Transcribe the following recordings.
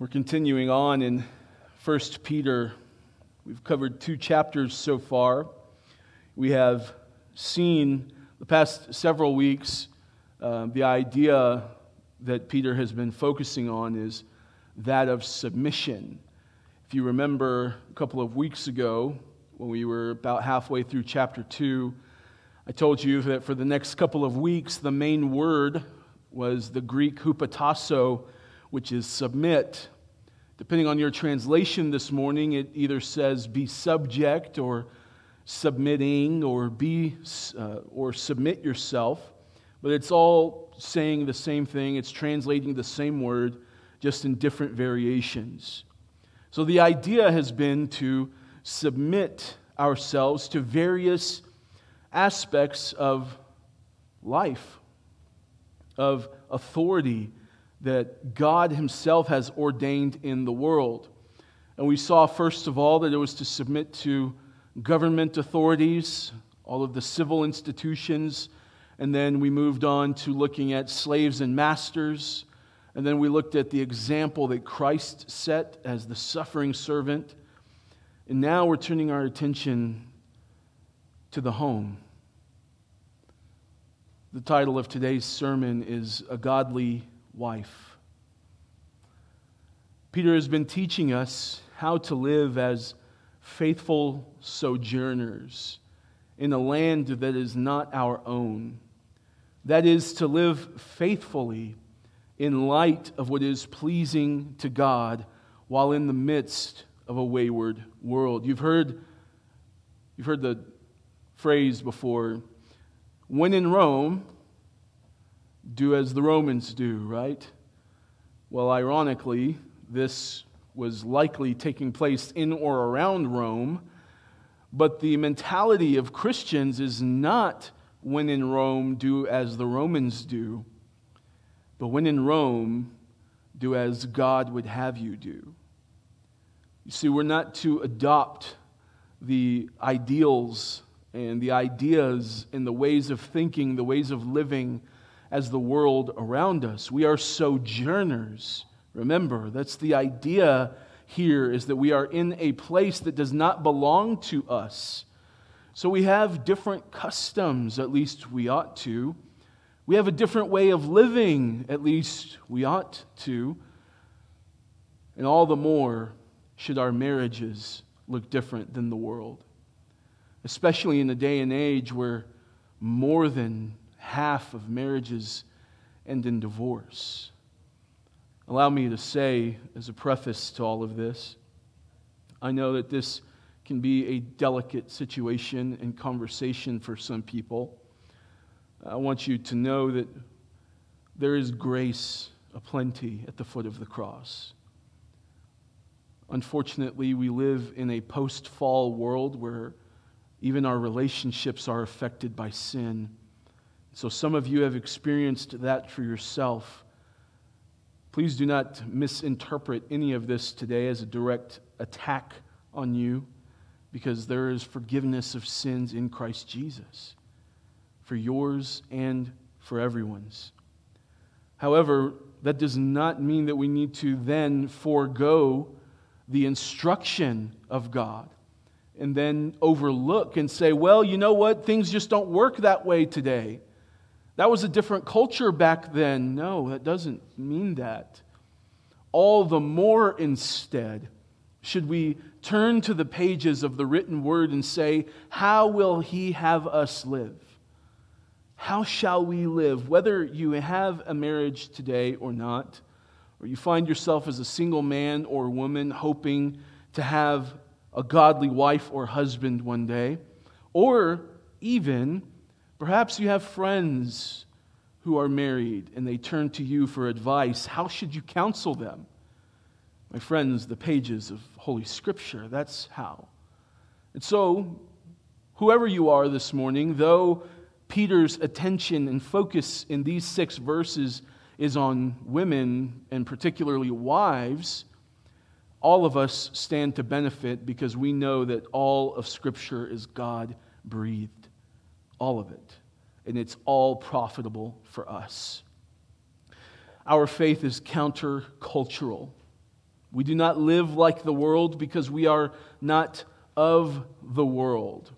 We're continuing on in 1 Peter. We've covered two chapters so far. We have seen the past several weeks uh, the idea that Peter has been focusing on is that of submission. If you remember a couple of weeks ago, when we were about halfway through chapter 2, I told you that for the next couple of weeks, the main word was the Greek hupotasso which is submit. Depending on your translation this morning, it either says be subject or submitting or be uh, or submit yourself, but it's all saying the same thing. It's translating the same word, just in different variations. So the idea has been to submit ourselves to various aspects of life, of authority that God Himself has ordained in the world. And we saw, first of all, that it was to submit to government authorities, all of the civil institutions. And then we moved on to looking at slaves and masters. And then we looked at the example that Christ set as the suffering servant. And now we're turning our attention to the home. The title of today's sermon is A Godly wife. Peter has been teaching us how to live as faithful sojourners in a land that is not our own. That is, to live faithfully in light of what is pleasing to God while in the midst of a wayward world. You've heard, you've heard the phrase before when in Rome, do as the Romans do, right? Well, ironically, this was likely taking place in or around Rome, but the mentality of Christians is not when in Rome, do as the Romans do, but when in Rome, do as God would have you do. You see, we're not to adopt the ideals and the ideas and the ways of thinking, the ways of living as the world around us. We are sojourners. Remember, that's the idea here is that we are in a place that does not belong to us. So we have different customs, at least we ought to. We have a different way of living, at least we ought to. And all the more should our marriages look different than the world, especially in a day and age where more than half of marriages end in divorce. Allow me to say, as a preface to all of this, I know that this can be a delicate situation and conversation for some people. I want you to know that there is grace aplenty at the foot of the cross. Unfortunately, we live in a post fall world where even our relationships are affected by sin. So some of you have experienced that for yourself. Please do not misinterpret any of this today as a direct attack on you because there is forgiveness of sins in Christ Jesus for yours and for everyone's. However, that does not mean that we need to then forego the instruction of God and then overlook and say, well, you know what? Things just don't work that way today. That was a different culture back then. No, that doesn't mean that. All the more, instead, should we turn to the pages of the written word and say, How will he have us live? How shall we live? Whether you have a marriage today or not, or you find yourself as a single man or woman hoping to have a godly wife or husband one day, or even Perhaps you have friends who are married and they turn to you for advice. How should you counsel them? My friends, the pages of Holy Scripture, that's how. And so, whoever you are this morning, though Peter's attention and focus in these six verses is on women and particularly wives, all of us stand to benefit because we know that all of Scripture is God breathed all of it, and it's all profitable for us. Our faith is countercultural. We do not live like the world because we are not of the world.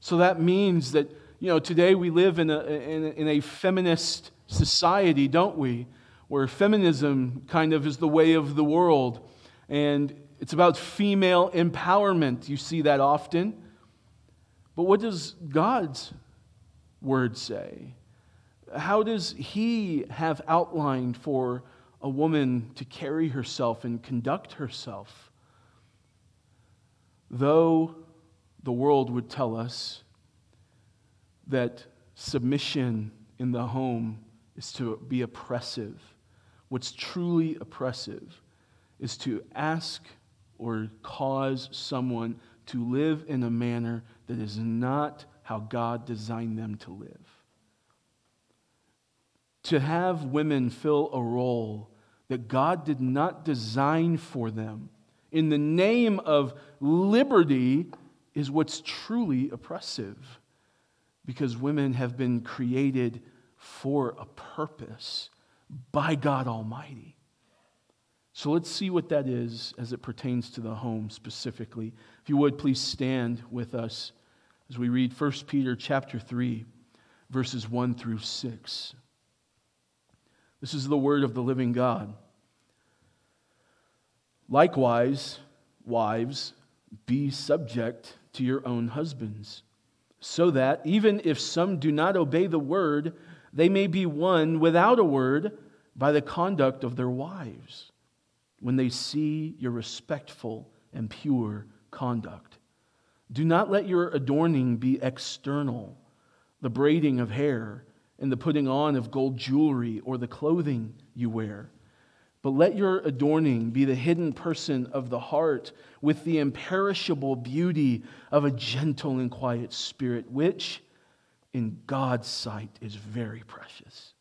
So that means that, you know, today we live in a, in a, in a feminist society, don't we? Where feminism kind of is the way of the world. And it's about female empowerment. You see that often. But what does God's word say? How does He have outlined for a woman to carry herself and conduct herself? Though the world would tell us that submission in the home is to be oppressive, what's truly oppressive is to ask or cause someone to live in a manner that is not how God designed them to live. To have women fill a role that God did not design for them in the name of liberty is what's truly oppressive because women have been created for a purpose by God Almighty. So let's see what that is as it pertains to the home specifically. If you would please stand with us as we read 1 Peter chapter 3 verses 1 through 6. This is the word of the living God. Likewise, wives, be subject to your own husbands, so that even if some do not obey the word, they may be won without a word by the conduct of their wives when they see your respectful and pure conduct. Do not let your adorning be external, the braiding of hair and the putting on of gold jewelry or the clothing you wear. But let your adorning be the hidden person of the heart with the imperishable beauty of a gentle and quiet spirit, which in God's sight is very precious.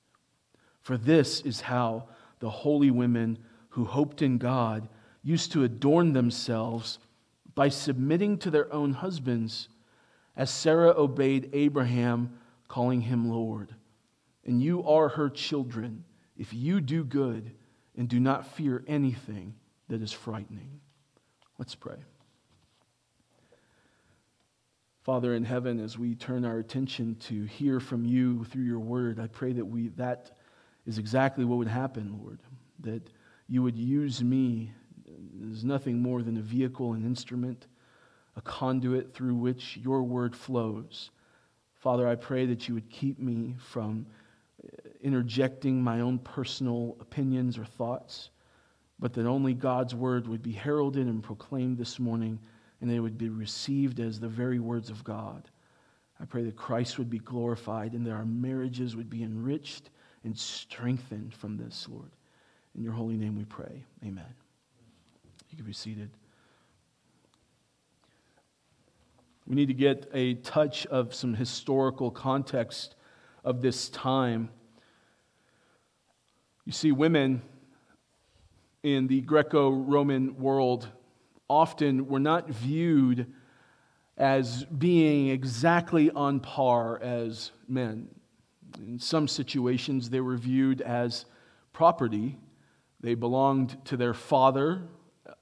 For this is how the holy women who hoped in God used to adorn themselves by submitting to their own husbands, as Sarah obeyed Abraham, calling him Lord. And you are her children if you do good and do not fear anything that is frightening. Let's pray. Father in heaven, as we turn our attention to hear from you through your word, I pray that we that is exactly what would happen, Lord. That you would use me as nothing more than a vehicle, an instrument, a conduit through which your word flows. Father, I pray that you would keep me from interjecting my own personal opinions or thoughts, but that only God's word would be heralded and proclaimed this morning, and they would be received as the very words of God. I pray that Christ would be glorified and that our marriages would be enriched and strengthened from this, Lord. In your holy name we pray. Amen. You can be seated. We need to get a touch of some historical context of this time. You see, women in the Greco Roman world often were not viewed as being exactly on par as men. In some situations, they were viewed as property they belonged to their father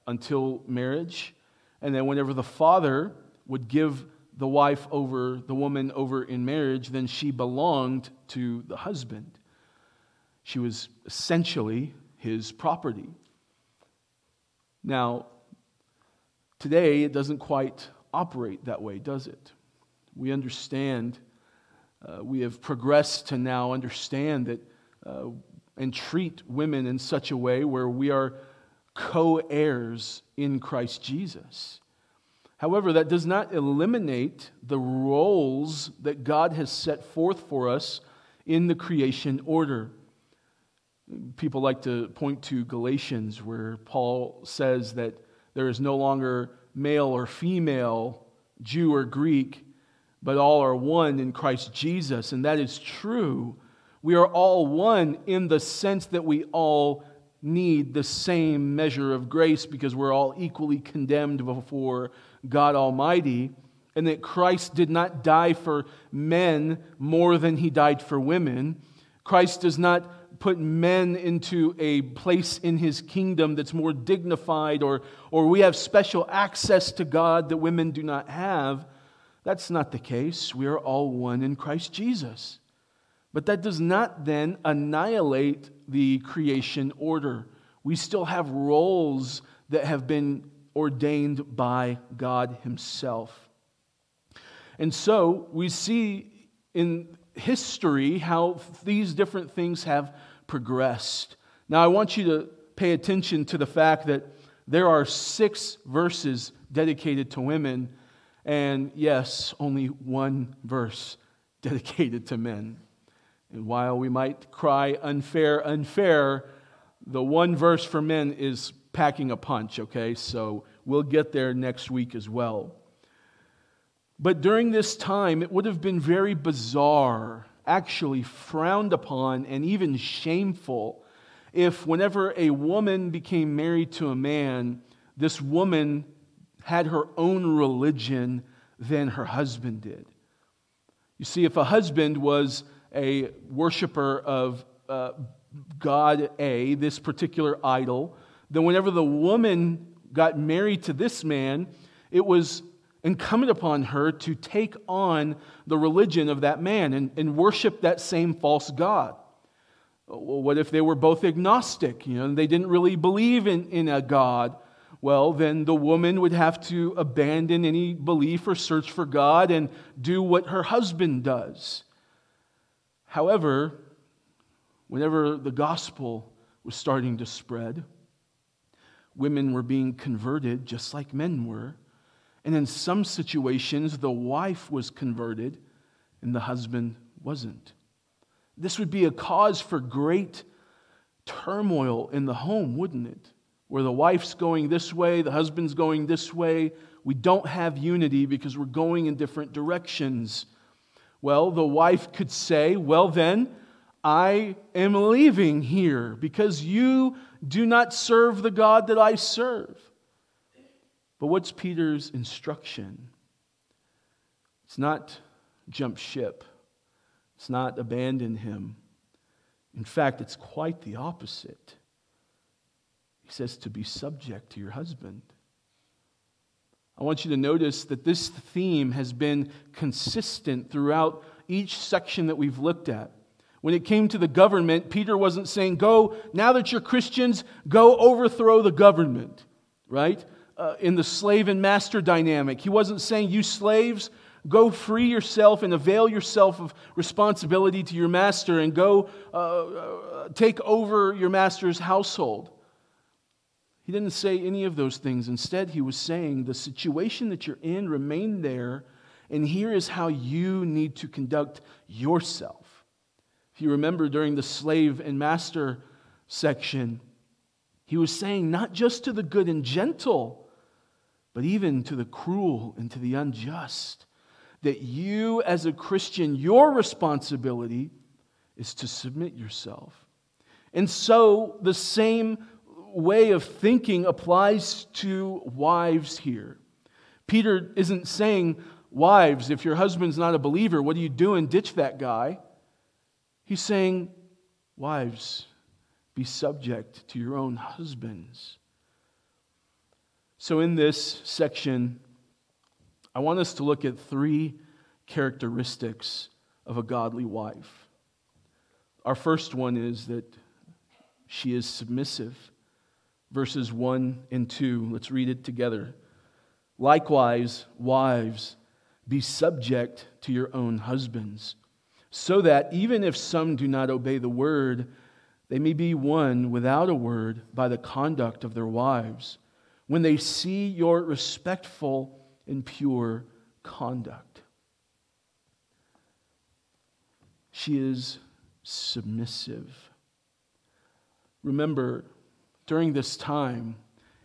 until marriage. And then, whenever the father would give the wife over, the woman over in marriage, then she belonged to the husband. She was essentially his property. Now, today it doesn't quite operate that way, does it? We understand, uh, we have progressed to now understand that uh, and treat women in such a way where we are co heirs in Christ Jesus. However, that does not eliminate the roles that God has set forth for us in the creation order. People like to point to Galatians, where Paul says that there is no longer male or female, Jew or Greek, but all are one in Christ Jesus. And that is true. We are all one in the sense that we all need the same measure of grace because we're all equally condemned before God Almighty, and that Christ did not die for men more than he died for women. Christ does not put men into a place in his kingdom that's more dignified or, or we have special access to God that women do not have. That's not the case. We are all one in Christ Jesus. But that does not then annihilate the creation order. We still have roles that have been ordained by God Himself. And so we see in history how these different things have progressed. Now, I want you to pay attention to the fact that there are six verses dedicated to women, and yes, only one verse dedicated to men. And while we might cry unfair, unfair, the one verse for men is packing a punch, okay? So we'll get there next week as well. But during this time, it would have been very bizarre, actually frowned upon, and even shameful if, whenever a woman became married to a man, this woman had her own religion than her husband did. You see, if a husband was a worshiper of uh, God A, this particular idol, then whenever the woman got married to this man, it was incumbent upon her to take on the religion of that man and, and worship that same false God. What if they were both agnostic? You know, they didn't really believe in, in a God. Well, then the woman would have to abandon any belief or search for God and do what her husband does. However, whenever the gospel was starting to spread, women were being converted just like men were. And in some situations, the wife was converted and the husband wasn't. This would be a cause for great turmoil in the home, wouldn't it? Where the wife's going this way, the husband's going this way. We don't have unity because we're going in different directions. Well, the wife could say, Well, then, I am leaving here because you do not serve the God that I serve. But what's Peter's instruction? It's not jump ship, it's not abandon him. In fact, it's quite the opposite. He says to be subject to your husband. I want you to notice that this theme has been consistent throughout each section that we've looked at. When it came to the government, Peter wasn't saying, Go, now that you're Christians, go overthrow the government, right? uh, in the slave and master dynamic. He wasn't saying, You slaves, go free yourself and avail yourself of responsibility to your master and go uh, uh, take over your master's household. He didn't say any of those things. Instead, he was saying, The situation that you're in, remain there, and here is how you need to conduct yourself. If you remember during the slave and master section, he was saying, not just to the good and gentle, but even to the cruel and to the unjust. That you, as a Christian, your responsibility is to submit yourself. And so the same way of thinking applies to wives here. Peter isn't saying, Wives, if your husband's not a believer, what are you doing? Ditch that guy. He's saying, Wives, be subject to your own husbands. So, in this section, I want us to look at three characteristics of a godly wife. Our first one is that she is submissive. Verses 1 and 2, let's read it together. Likewise, wives, be subject to your own husbands, so that even if some do not obey the word, they may be won without a word by the conduct of their wives when they see your respectful and pure conduct. She is submissive. Remember, during this time,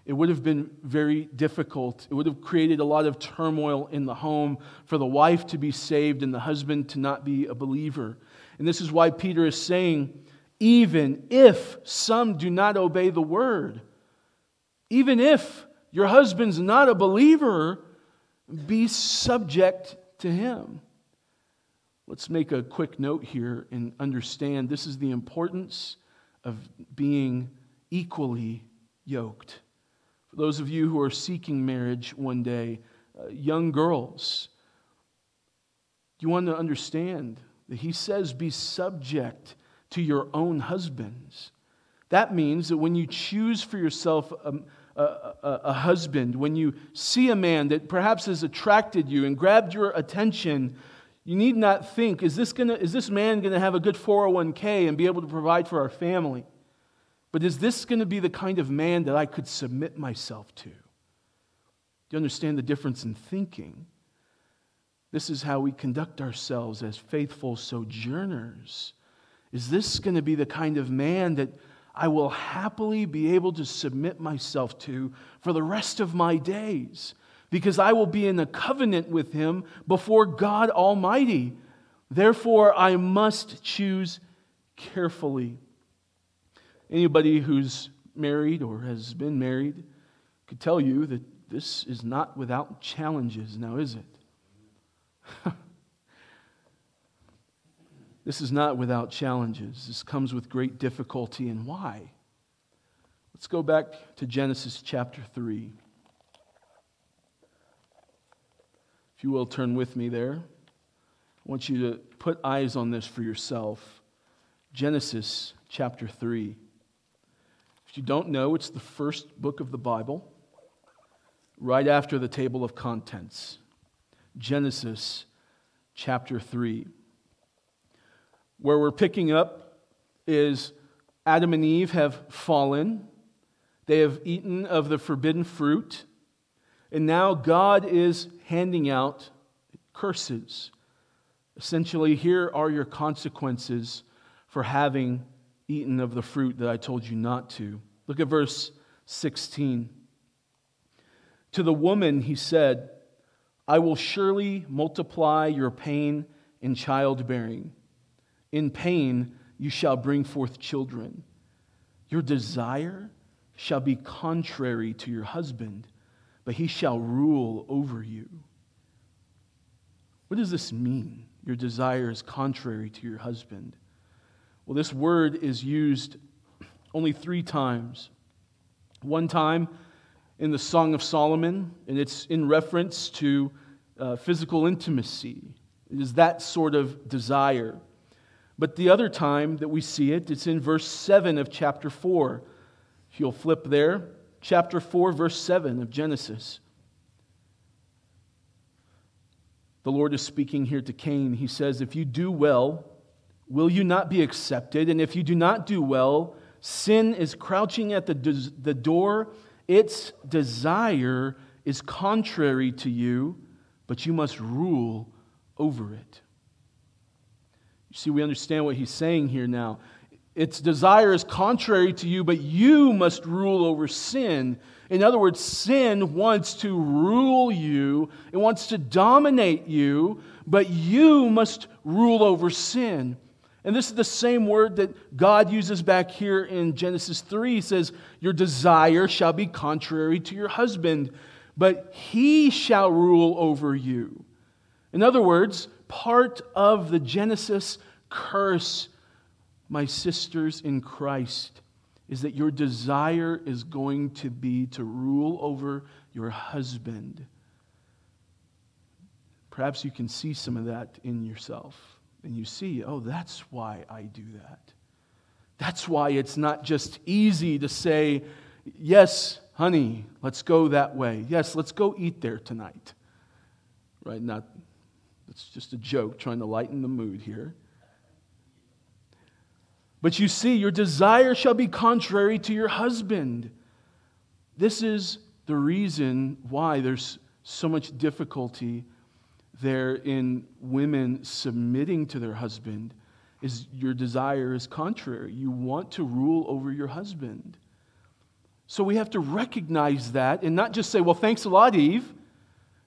it would have been very difficult. It would have created a lot of turmoil in the home for the wife to be saved and the husband to not be a believer. And this is why Peter is saying, even if some do not obey the word, even if your husband's not a believer, be subject to him. Let's make a quick note here and understand this is the importance of being equally yoked. For those of you who are seeking marriage one day, uh, young girls, you want to understand that he says, be subject to your own husbands. That means that when you choose for yourself a, a, a, a, husband, when you see a man that perhaps has attracted you and grabbed your attention, you need not think, is this, gonna, is this man going to have a good 401k and be able to provide for our family? But is this going to be the kind of man that I could submit myself to? Do you understand the difference in thinking? This is how we conduct ourselves as faithful sojourners. Is this going to be the kind of man that I will happily be able to submit myself to for the rest of my days? Because I will be in a covenant with him before God Almighty. Therefore, I must choose carefully. Anybody who's married or has been married could tell you that this is not without challenges, now is it? this is not without challenges. This comes with great difficulty, and why? Let's go back to Genesis chapter 3. If you will, turn with me there. I want you to put eyes on this for yourself. Genesis chapter 3. If you don't know, it's the first book of the Bible, right after the table of contents. Genesis chapter 3. Where we're picking up is Adam and Eve have fallen, they have eaten of the forbidden fruit, and now God is handing out curses. Essentially, here are your consequences for having eaten of the fruit that I told you not to. Look at verse 16. To the woman, he said, I will surely multiply your pain in childbearing. In pain, you shall bring forth children. Your desire shall be contrary to your husband, but he shall rule over you. What does this mean? Your desire is contrary to your husband. Well, this word is used only three times. One time in the Song of Solomon, and it's in reference to uh, physical intimacy. It is that sort of desire. But the other time that we see it, it's in verse 7 of chapter 4. If you'll flip there, chapter 4, verse 7 of Genesis. The Lord is speaking here to Cain. He says, If you do well, will you not be accepted? And if you do not do well, sin is crouching at the, the door. Its desire is contrary to you, but you must rule over it. You see, we understand what he's saying here now. Its desire is contrary to you, but you must rule over sin. In other words, sin wants to rule you, it wants to dominate you, but you must rule over sin. And this is the same word that God uses back here in Genesis 3. He says, Your desire shall be contrary to your husband, but he shall rule over you. In other words, part of the Genesis curse, my sisters in Christ, is that your desire is going to be to rule over your husband. Perhaps you can see some of that in yourself and you see, oh, that's why I do that. That's why it's not just easy to say, yes, honey, let's go that way. Yes, let's go eat there tonight. Right? Not, it's just a joke trying to lighten the mood here. But you see, your desire shall be contrary to your husband. This is the reason why there's so much difficulty there in women submitting to their husband is your desire is contrary. You want to rule over your husband. So we have to recognize that and not just say, well, thanks a lot, Eve,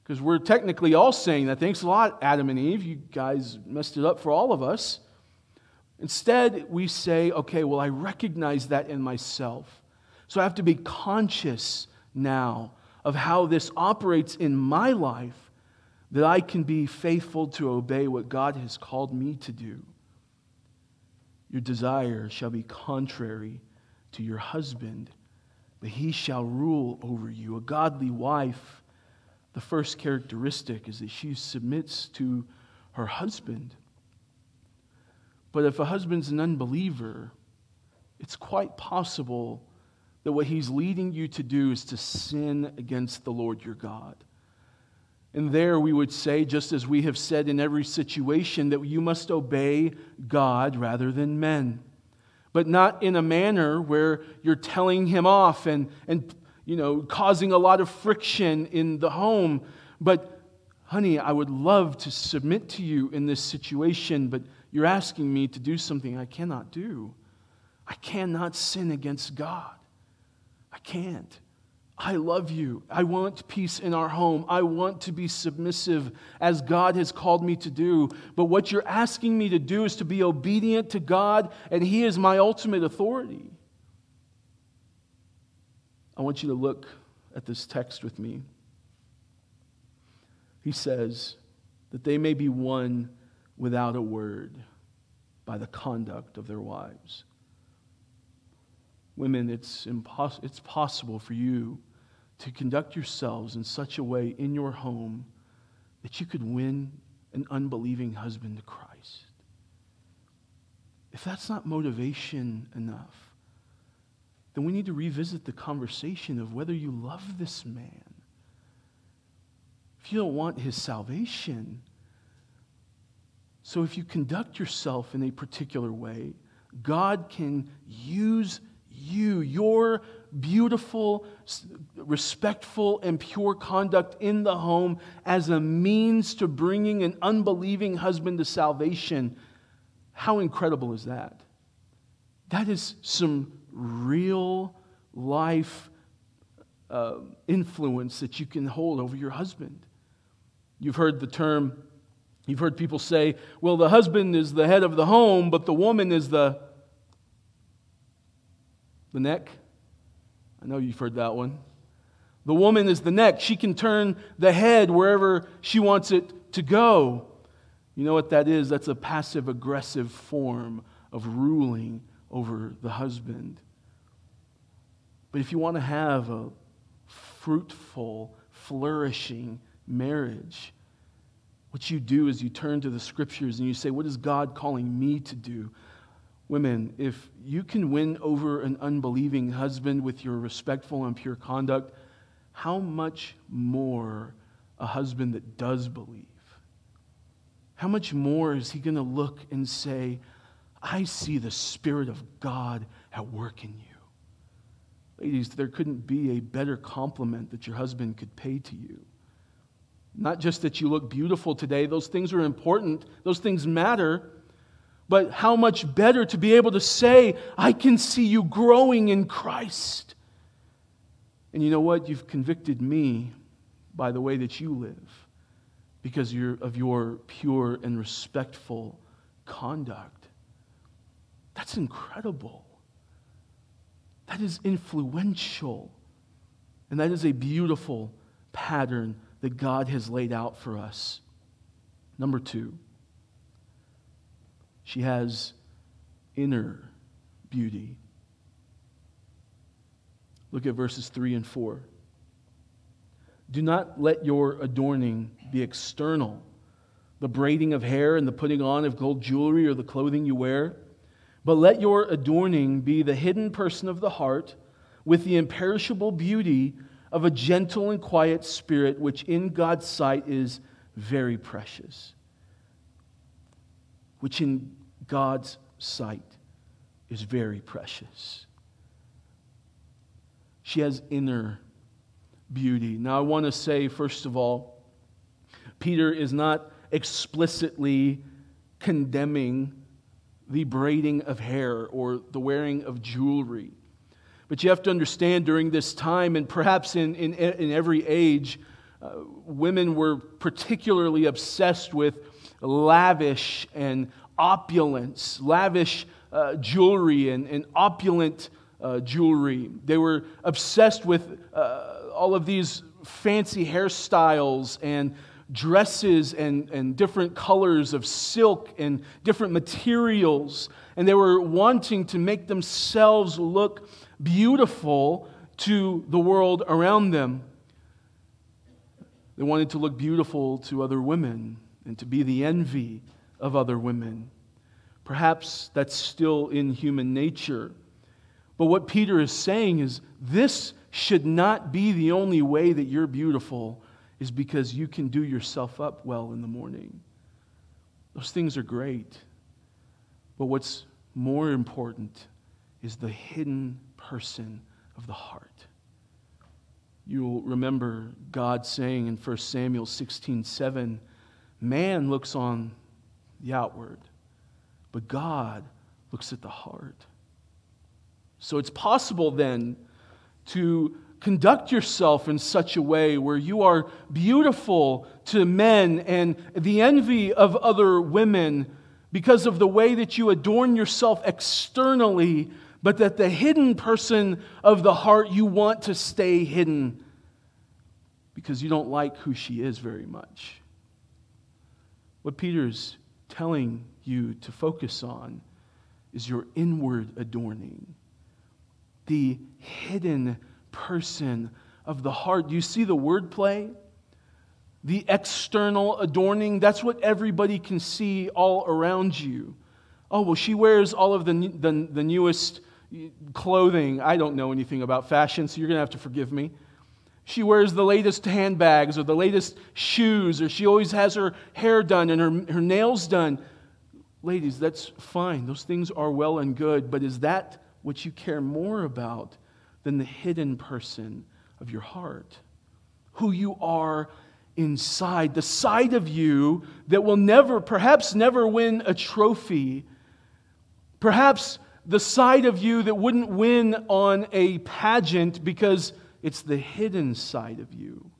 because we're technically all saying that. Thanks a lot, Adam and Eve. You guys messed it up for all of us. Instead, we say, okay, well, I recognize that in myself. So I have to be conscious now of how this operates in my life that I can be faithful to obey what God has called me to do. Your desire shall be contrary to your husband, but he shall rule over you. A godly wife, the first characteristic is that she submits to her husband. But if a husband's an unbeliever, it's quite possible that what he's leading you to do is to sin against the Lord your God. And there we would say, just as we have said in every situation, that you must obey God rather than men. But not in a manner where you're telling him off and, and you know, causing a lot of friction in the home. But, honey, I would love to submit to you in this situation, but you're asking me to do something I cannot do. I cannot sin against God. I can't. I love you. I want peace in our home. I want to be submissive as God has called me to do. But what you're asking me to do is to be obedient to God, and He is my ultimate authority. I want you to look at this text with me. He says that they may be won without a word by the conduct of their wives. Women, it's, impos- it's possible for you to conduct yourselves in such a way in your home that you could win an unbelieving husband to Christ. If that's not motivation enough, then we need to revisit the conversation of whether you love this man. If you don't want his salvation, so if you conduct yourself in a particular way, God can use you, your beautiful, respectful, and pure conduct in the home as a means to bringing an unbelieving husband to salvation. How incredible is that? That is some real life uh, influence that you can hold over your husband. You've heard the term, you've heard people say, well, the husband is the head of the home, but the woman is the the neck. I know you've heard that one. The woman is the neck. She can turn the head wherever she wants it to go. You know what that is? That's a passive aggressive form of ruling over the husband. But if you want to have a fruitful, flourishing marriage, what you do is you turn to the scriptures and you say, What is God calling me to do? Women, if you can win over an unbelieving husband with your respectful and pure conduct, how much more a husband that does believe? How much more is he going to look and say, I see the Spirit of God at work in you? Ladies, there couldn't be a better compliment that your husband could pay to you. Not just that you look beautiful today, those things are important, those things matter. But how much better to be able to say, I can see you growing in Christ. And you know what? You've convicted me by the way that you live because of your pure and respectful conduct. That's incredible. That is influential. And that is a beautiful pattern that God has laid out for us. Number two, she has inner beauty. Look at verses 3 and 4. Do not let your adorning be external, the braiding of hair and the putting on of gold jewelry or the clothing you wear, but let your adorning be the hidden person of the heart with the imperishable beauty of a gentle and quiet spirit, which in God's sight is very precious which in God's sight is very precious. She has inner beauty. Now, I want to say, first of all, Peter is not explicitly condemning the braiding of hair or the wearing of jewelry. But you have to understand during this time, and perhaps in, in, in every age, uh, women were particularly obsessed with lavish and opulence, lavish uh, jewelry and, and opulent uh, jewelry. They were obsessed with uh, all of these fancy hairstyles and dresses and, and different colors of silk and different materials. And they were wanting to make themselves look beautiful to the world around them. They wanted to look beautiful to other women and to be the envy of other women. Perhaps that's still in human nature. But what Peter is saying is this should not be the only way that you're beautiful, is because you can do yourself up well in the morning. Those things are great. But what's more important is the hidden person of the heart. You'll remember God saying in 1 Samuel 16 7, man looks on the outward, but God looks at the heart. So it's possible then to conduct yourself in such a way where you are beautiful to men and the envy of other women because of the way that you adorn yourself externally, but that the hidden person of the heart you want to stay hidden because you don't like who she is very much. What Peter's telling you to focus on is your inward adorning, the hidden person of the heart. Do you see the wordplay? The external adorning, that's what everybody can see all around you. Oh, well, she wears all of the, the, the newest clothing. I don't know anything about fashion, so you're going to have to forgive me. She wears the latest handbags or the latest shoes, or she always has her hair done and her, her nails done. Ladies, that's fine. Those things are well and good, but is that what you care more about than the hidden person of your heart? Who you are inside, the side of you that will never, perhaps never win a trophy, perhaps the side of you that wouldn't win on a pageant because it's the hidden side of you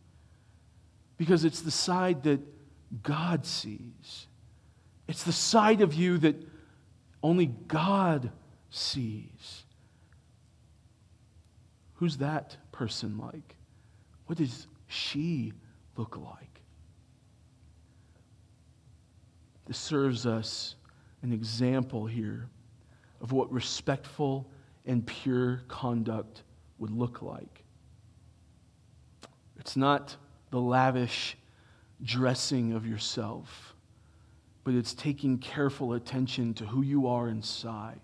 because it's the side that God sees. It's the side of you that only God sees. Who's that person like? What does she look like? This serves us an example here of what respectful and pure conduct would look like. It's not the lavish dressing of yourself, but it's taking careful attention to who you are inside.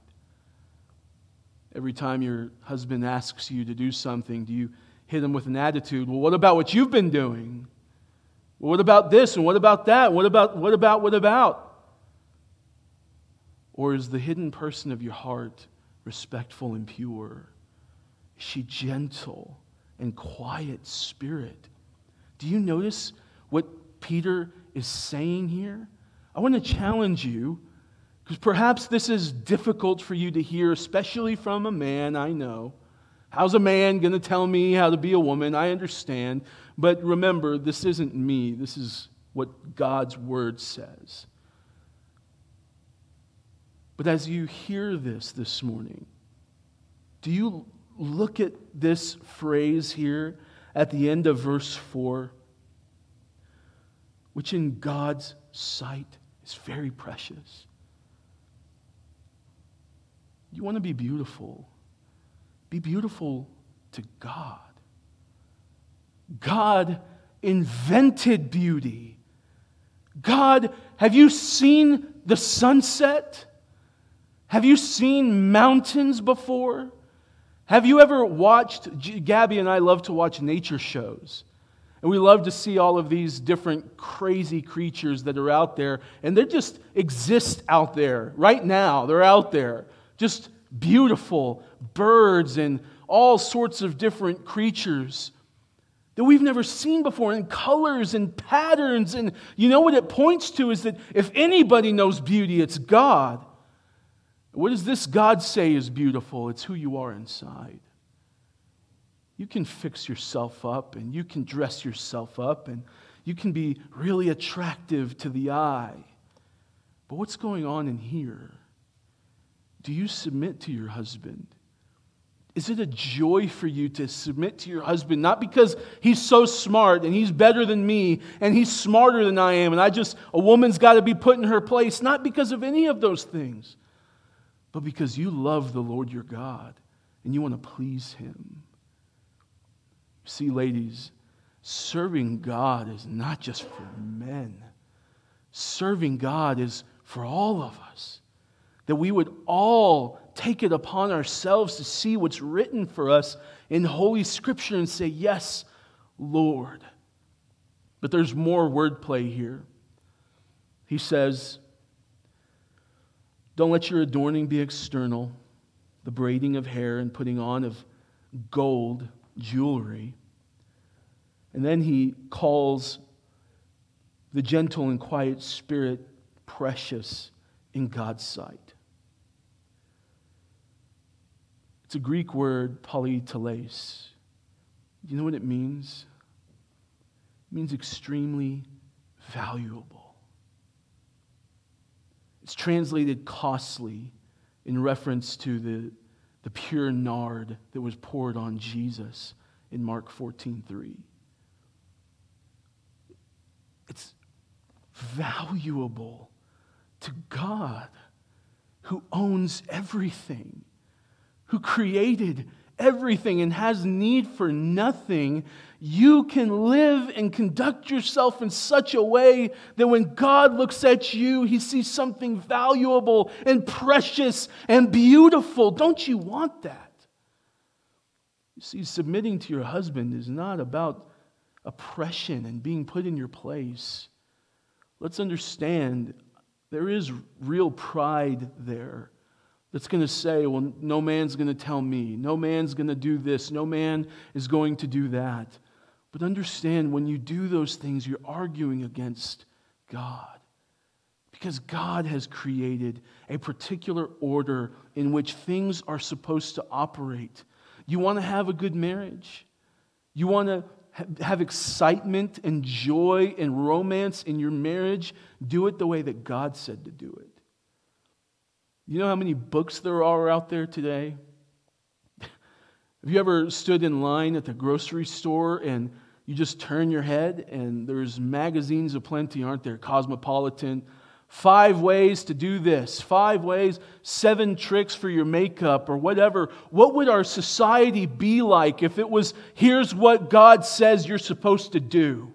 Every time your husband asks you to do something, do you hit him with an attitude? Well, what about what you've been doing? Well, what about this and what about that? What about, what about, what about? Or is the hidden person of your heart respectful and pure? Is she gentle? And quiet spirit. Do you notice what Peter is saying here? I want to challenge you because perhaps this is difficult for you to hear, especially from a man I know. How's a man going to tell me how to be a woman? I understand. But remember, this isn't me. This is what God's word says. But as you hear this this morning, do you look at this phrase here at the end of verse 4, which in God's sight is very precious. You want to be beautiful, be beautiful to God. God invented beauty. God, have you seen the sunset? Have you seen mountains before? Have you ever watched? Gabby and I love to watch nature shows. And we love to see all of these different crazy creatures that are out there. And they just exist out there right now. They're out there. Just beautiful birds and all sorts of different creatures that we've never seen before in colors and patterns. And you know what it points to is that if anybody knows beauty, it's God. What does this God say is beautiful? It's who you are inside. You can fix yourself up and you can dress yourself up and you can be really attractive to the eye. But what's going on in here? Do you submit to your husband? Is it a joy for you to submit to your husband, not because he's so smart and he's better than me and he's smarter than I am, and I just, a woman's got to be put in her place, not because of any of those things, but because you love the Lord your God and you want to please him? See, ladies, serving God is not just for men, serving God is for all of us. That we would all take it upon ourselves to see what's written for us in Holy Scripture and say, Yes, Lord. But there's more wordplay here. He says, Don't let your adorning be external, the braiding of hair and putting on of gold jewelry. And then he calls the gentle and quiet spirit precious in God's sight. It's a Greek word, polyteles. Do you know what it means? It means extremely valuable. It's translated costly in reference to the, the pure nard that was poured on Jesus in Mark 14 3. It's valuable to God who owns everything who created everything and has need for nothing, you can live and conduct yourself in such a way that when God looks at you, he sees something valuable and precious and beautiful. Don't you want that? You see, submitting to your husband is not about oppression and being put in your place. Let's understand there is real pride there that's going to say, well, no man's going to tell me. No man's going to do this. No man is going to do that. But understand when you do those things, you're arguing against God. Because God has created a particular order in which things are supposed to operate. You want to have a good marriage? You want to have excitement and joy and romance in your marriage? Do it the way that God said to do it. You know how many books there are out there today? Have you ever stood in line at the grocery store and you just turn your head and there's magazines aplenty, aren't there? Cosmopolitan. Five ways to do this, five ways, seven tricks for your makeup, or whatever. What would our society be like if it was here's what God says you're supposed to do?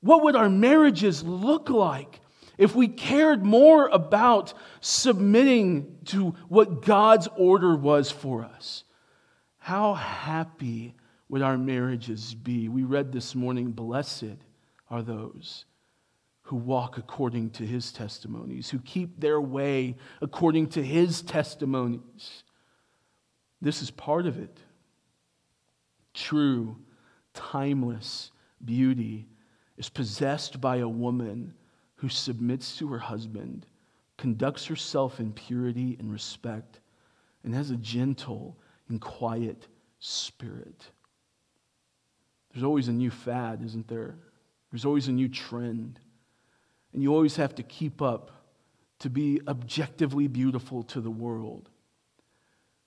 What would our marriages look like if we cared more about submitting to what God's order was for us, how happy would our marriages be? We read this morning, blessed are those who walk according to his testimonies, who keep their way according to his testimonies. This is part of it. True, timeless beauty is possessed by a woman who submits to her husband, conducts herself in purity and respect, and has a gentle and quiet spirit. There's always a new fad, isn't there? There's always a new trend. And you always have to keep up to be objectively beautiful to the world.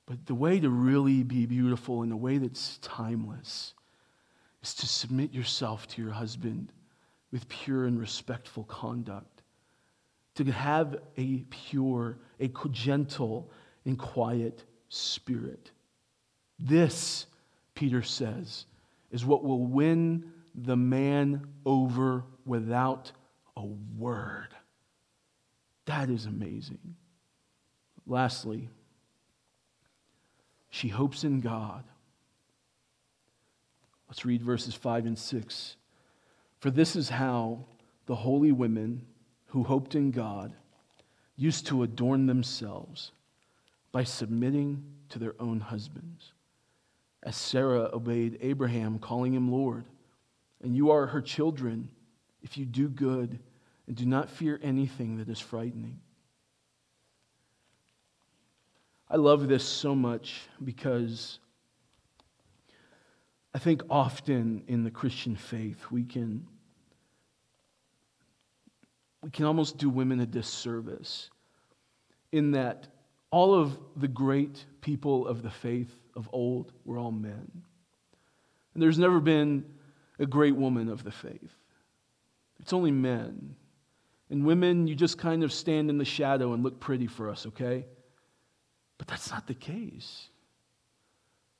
But the way to really be beautiful in a way that's timeless is to submit yourself to your husband with pure and respectful conduct, to have a pure, a gentle, and quiet spirit. This, Peter says, is what will win the man over without a word. That is amazing. Lastly, she hopes in God. Let's read verses 5 and 6. For this is how the holy women who hoped in God used to adorn themselves by submitting to their own husbands. As Sarah obeyed Abraham, calling him Lord, and you are her children if you do good and do not fear anything that is frightening. I love this so much because I think often in the Christian faith we can we can almost do women a disservice in that all of the great people of the faith of old were all men. And there's never been a great woman of the faith. It's only men. And women, you just kind of stand in the shadow and look pretty for us, okay? But that's not the case.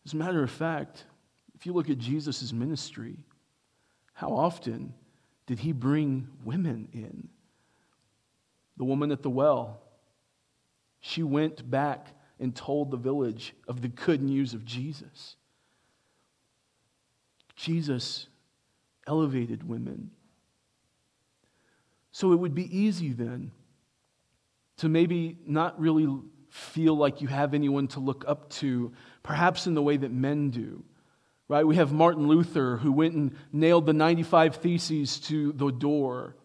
As a matter of fact, if you look at Jesus' ministry, how often did he bring women in? The woman at the well, she went back and told the village of the good news of Jesus. Jesus elevated women. So it would be easy then to maybe not really feel like you have anyone to look up to, perhaps in the way that men do. Right? We have Martin Luther who went and nailed the 95 Theses to the door.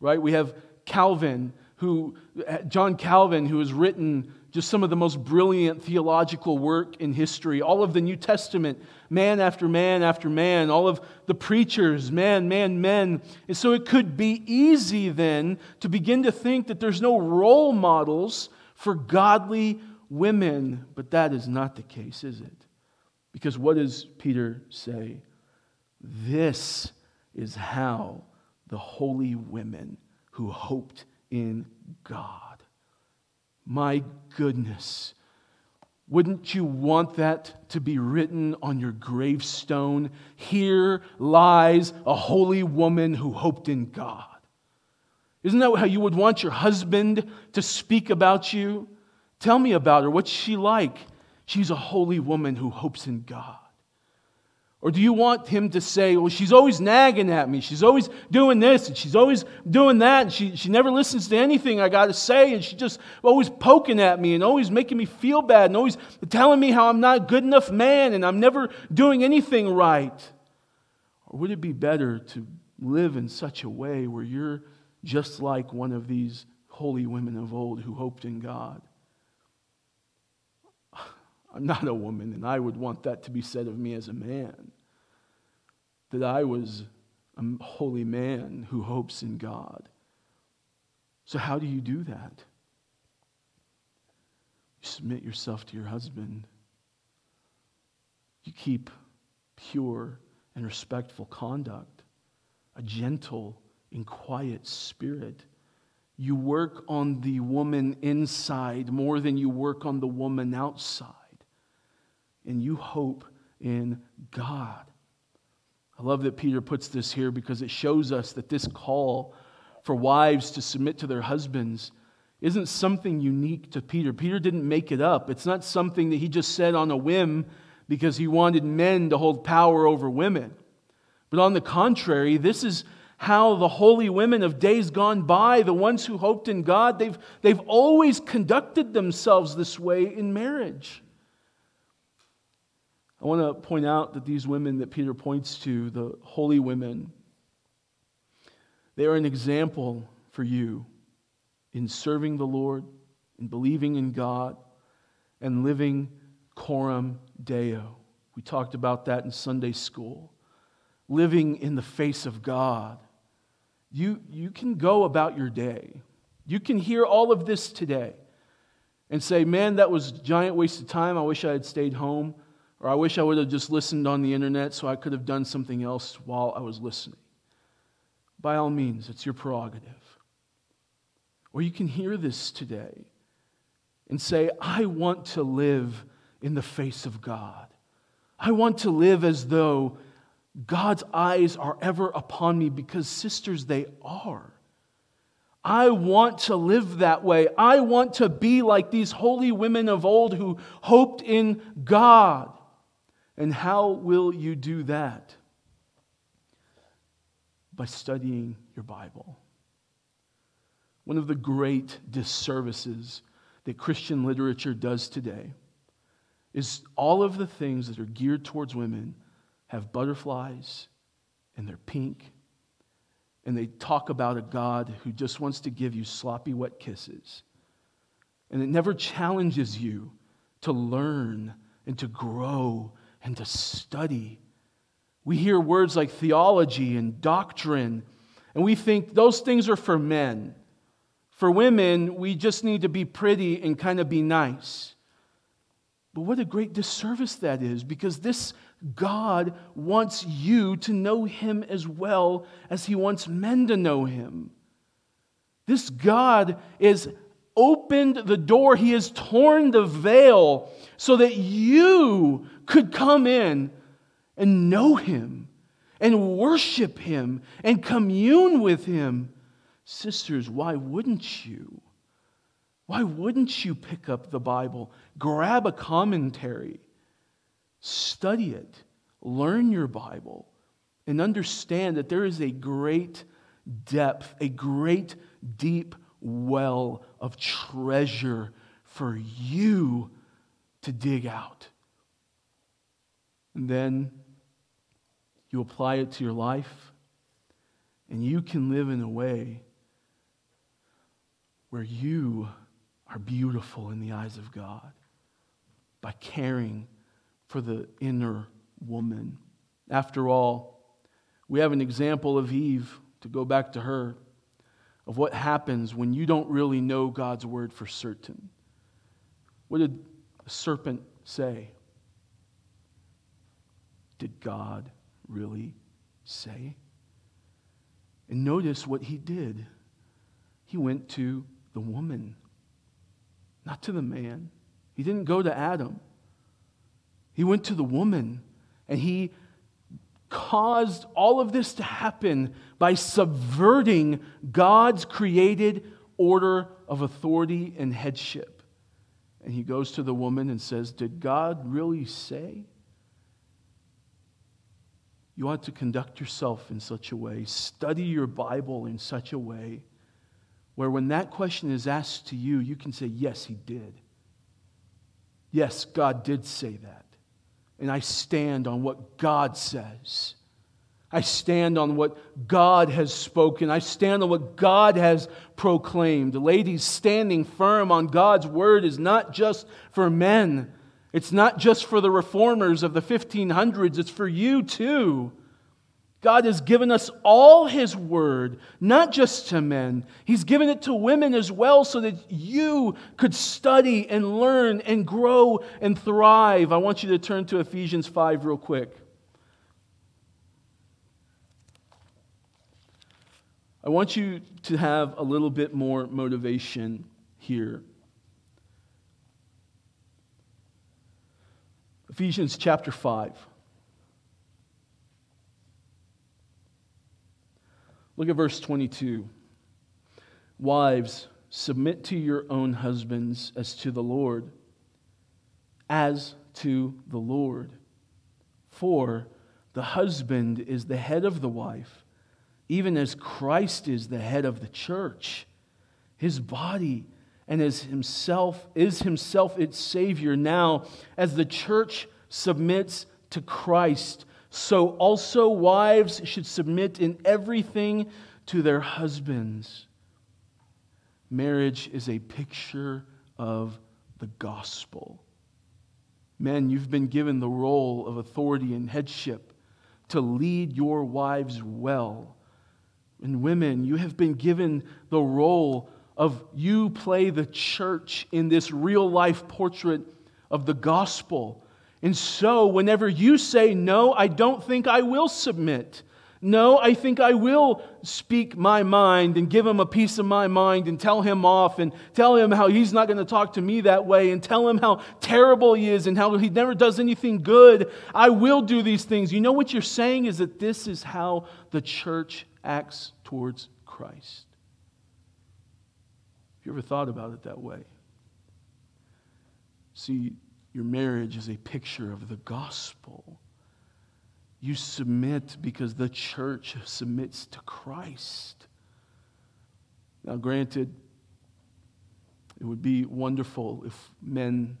Right? We have Calvin who uh, John Calvin who has written just some of the most brilliant theological work in history. All of the New Testament, man after man after man, all of the preachers, man, man, men. And so it could be easy then to begin to think that there's no role models for godly women. But that is not the case, is it? Because what does Peter say? This is how the holy women who hoped in God my goodness. Wouldn't you want that to be written on your gravestone? Here lies a holy woman who hoped in God. Isn't that how you would want your husband to speak about you? Tell me about her. What's she like? She's a holy woman who hopes in God. Or do you want him to say, well, she's always nagging at me. She's always doing this and she's always doing that. And she, she never listens to anything I got to say. And she's just always poking at me and always making me feel bad and always telling me how I'm not a good enough man and I'm never doing anything right. Or would it be better to live in such a way where you're just like one of these holy women of old who hoped in God? I'm not a woman, and I would want that to be said of me as a man. That I was a holy man who hopes in God. So, how do you do that? You submit yourself to your husband. You keep pure and respectful conduct, a gentle and quiet spirit. You work on the woman inside more than you work on the woman outside and you hope in God. I love that Peter puts this here because it shows us that this call for wives to submit to their husbands isn't something unique to Peter. Peter didn't make it up. It's not something that he just said on a whim because he wanted men to hold power over women. But on the contrary, this is how the holy women of days gone by, the ones who hoped in God, they've, they've always conducted themselves this way in marriage. I want to point out that these women that Peter points to, the holy women, they are an example for you in serving the Lord, in believing in God, and living coram deo. We talked about that in Sunday school. Living in the face of God. You, you can go about your day. You can hear all of this today and say, man, that was a giant waste of time. I wish I had stayed home. Or I wish I would have just listened on the internet so I could have done something else while I was listening. By all means, it's your prerogative. Or you can hear this today and say, I want to live in the face of God. I want to live as though God's eyes are ever upon me because, sisters, they are. I want to live that way. I want to be like these holy women of old who hoped in God. And how will you do that? By studying your Bible. One of the great disservices that Christian literature does today is all of the things that are geared towards women have butterflies and they're pink and they talk about a God who just wants to give you sloppy, wet kisses. And it never challenges you to learn and to grow and to study. We hear words like theology and doctrine, and we think those things are for men. For women, we just need to be pretty and kind of be nice. But what a great disservice that is because this God wants you to know Him as well as He wants men to know Him. This God has opened the door, He has torn the veil so that you could come in and know Him and worship Him and commune with Him. Sisters, why wouldn't you? Why wouldn't you pick up the Bible, grab a commentary, study it, learn your Bible, and understand that there is a great depth, a great deep well of treasure for you to dig out? And then you apply it to your life, and you can live in a way where you are beautiful in the eyes of God by caring for the inner woman. After all, we have an example of Eve, to go back to her, of what happens when you don't really know God's word for certain. What did the serpent say? Did God really say? And notice what he did. He went to the woman, not to the man. He didn't go to Adam. He went to the woman and he caused all of this to happen by subverting God's created order of authority and headship. And he goes to the woman and says, Did God really say? You ought to conduct yourself in such a way, study your Bible in such a way where when that question is asked to you, you can say, Yes, he did. Yes, God did say that. And I stand on what God says. I stand on what God has spoken. I stand on what God has proclaimed. Ladies, standing firm on God's word is not just for men, it's not just for the reformers of the 1500s, it's for you too. God has given us all His word, not just to men. He's given it to women as well so that you could study and learn and grow and thrive. I want you to turn to Ephesians 5 real quick. I want you to have a little bit more motivation here. Ephesians chapter 5. Look at verse 22. Wives, submit to your own husbands as to the Lord, as to the Lord. For the husband is the head of the wife, even as Christ is the head of the church, his body, and as himself is himself its savior. Now, as the church submits to Christ, so also wives should submit in everything to their husbands. Marriage is a picture of the gospel. Men, you've been given the role of authority and headship to lead your wives well. And women, you have been given the role of you play the church in this real life portrait of the gospel and so, whenever you say, No, I don't think I will submit, no, I think I will speak my mind and give him a piece of my mind and tell him off and tell him how he's not going to talk to me that way and tell him how terrible he is and how he never does anything good. I will do these things. You know what you're saying is that this is how the church acts towards Christ. You ever thought about it that way? See, your marriage is a picture of the gospel. You submit because the church submits to Christ. Now, granted, it would be wonderful if men,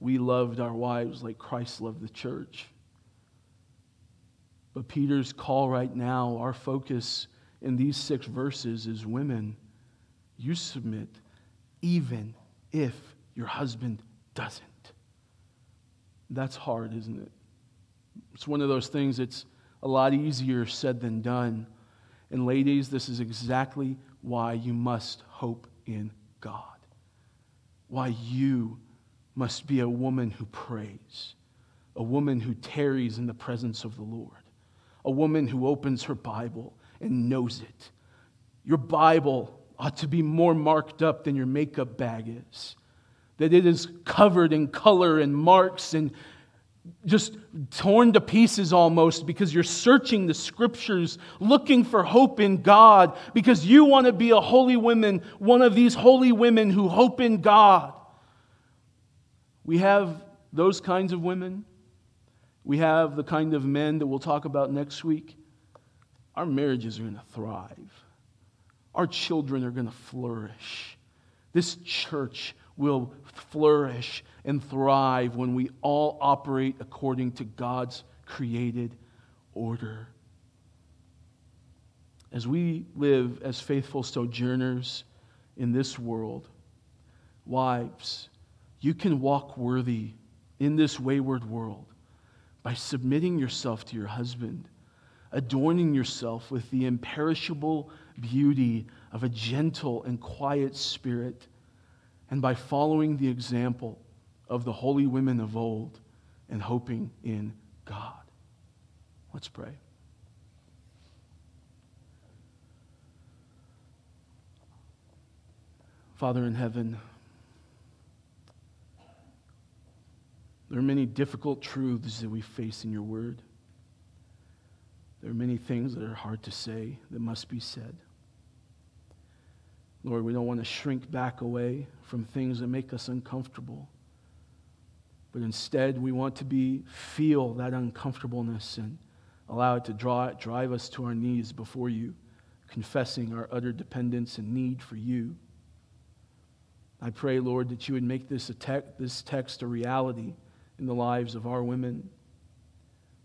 we loved our wives like Christ loved the church. But Peter's call right now, our focus in these six verses is women, you submit even if your husband doesn't. That's hard, isn't it? It's one of those things that's a lot easier said than done. And ladies, this is exactly why you must hope in God. Why you must be a woman who prays, a woman who tarries in the presence of the Lord, a woman who opens her Bible and knows it. Your Bible ought to be more marked up than your makeup bag is, that it is covered in color and marks and just torn to pieces almost because you're searching the scriptures looking for hope in God because you want to be a holy woman, one of these holy women who hope in God. We have those kinds of women. We have the kind of men that we'll talk about next week. Our marriages are going to thrive. Our children are going to flourish. This church will flourish and thrive when we all operate according to God's created order. As we live as faithful sojourners in this world, wives, you can walk worthy in this wayward world by submitting yourself to your husband, adorning yourself with the imperishable beauty of a gentle and quiet spirit, and by following the example of the holy women of old and hoping in God. Let's pray. Father in heaven, there are many difficult truths that we face in your word. There are many things that are hard to say that must be said. Lord, we don't want to shrink back away from things that make us uncomfortable. But instead, we want to be, feel that uncomfortableness and allow it to draw, drive us to our knees before you, confessing our utter dependence and need for you. I pray, Lord, that you would make this, te- this text a reality in the lives of our women,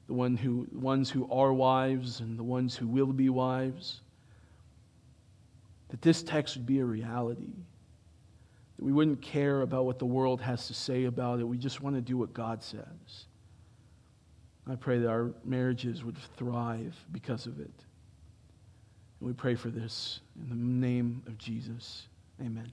the one who, ones who are wives and the ones who will be wives. That this text would be a reality that we wouldn't care about what the world has to say about it. We just want to do what God says. I pray that our marriages would thrive because of it. And we pray for this in the name of Jesus. Amen.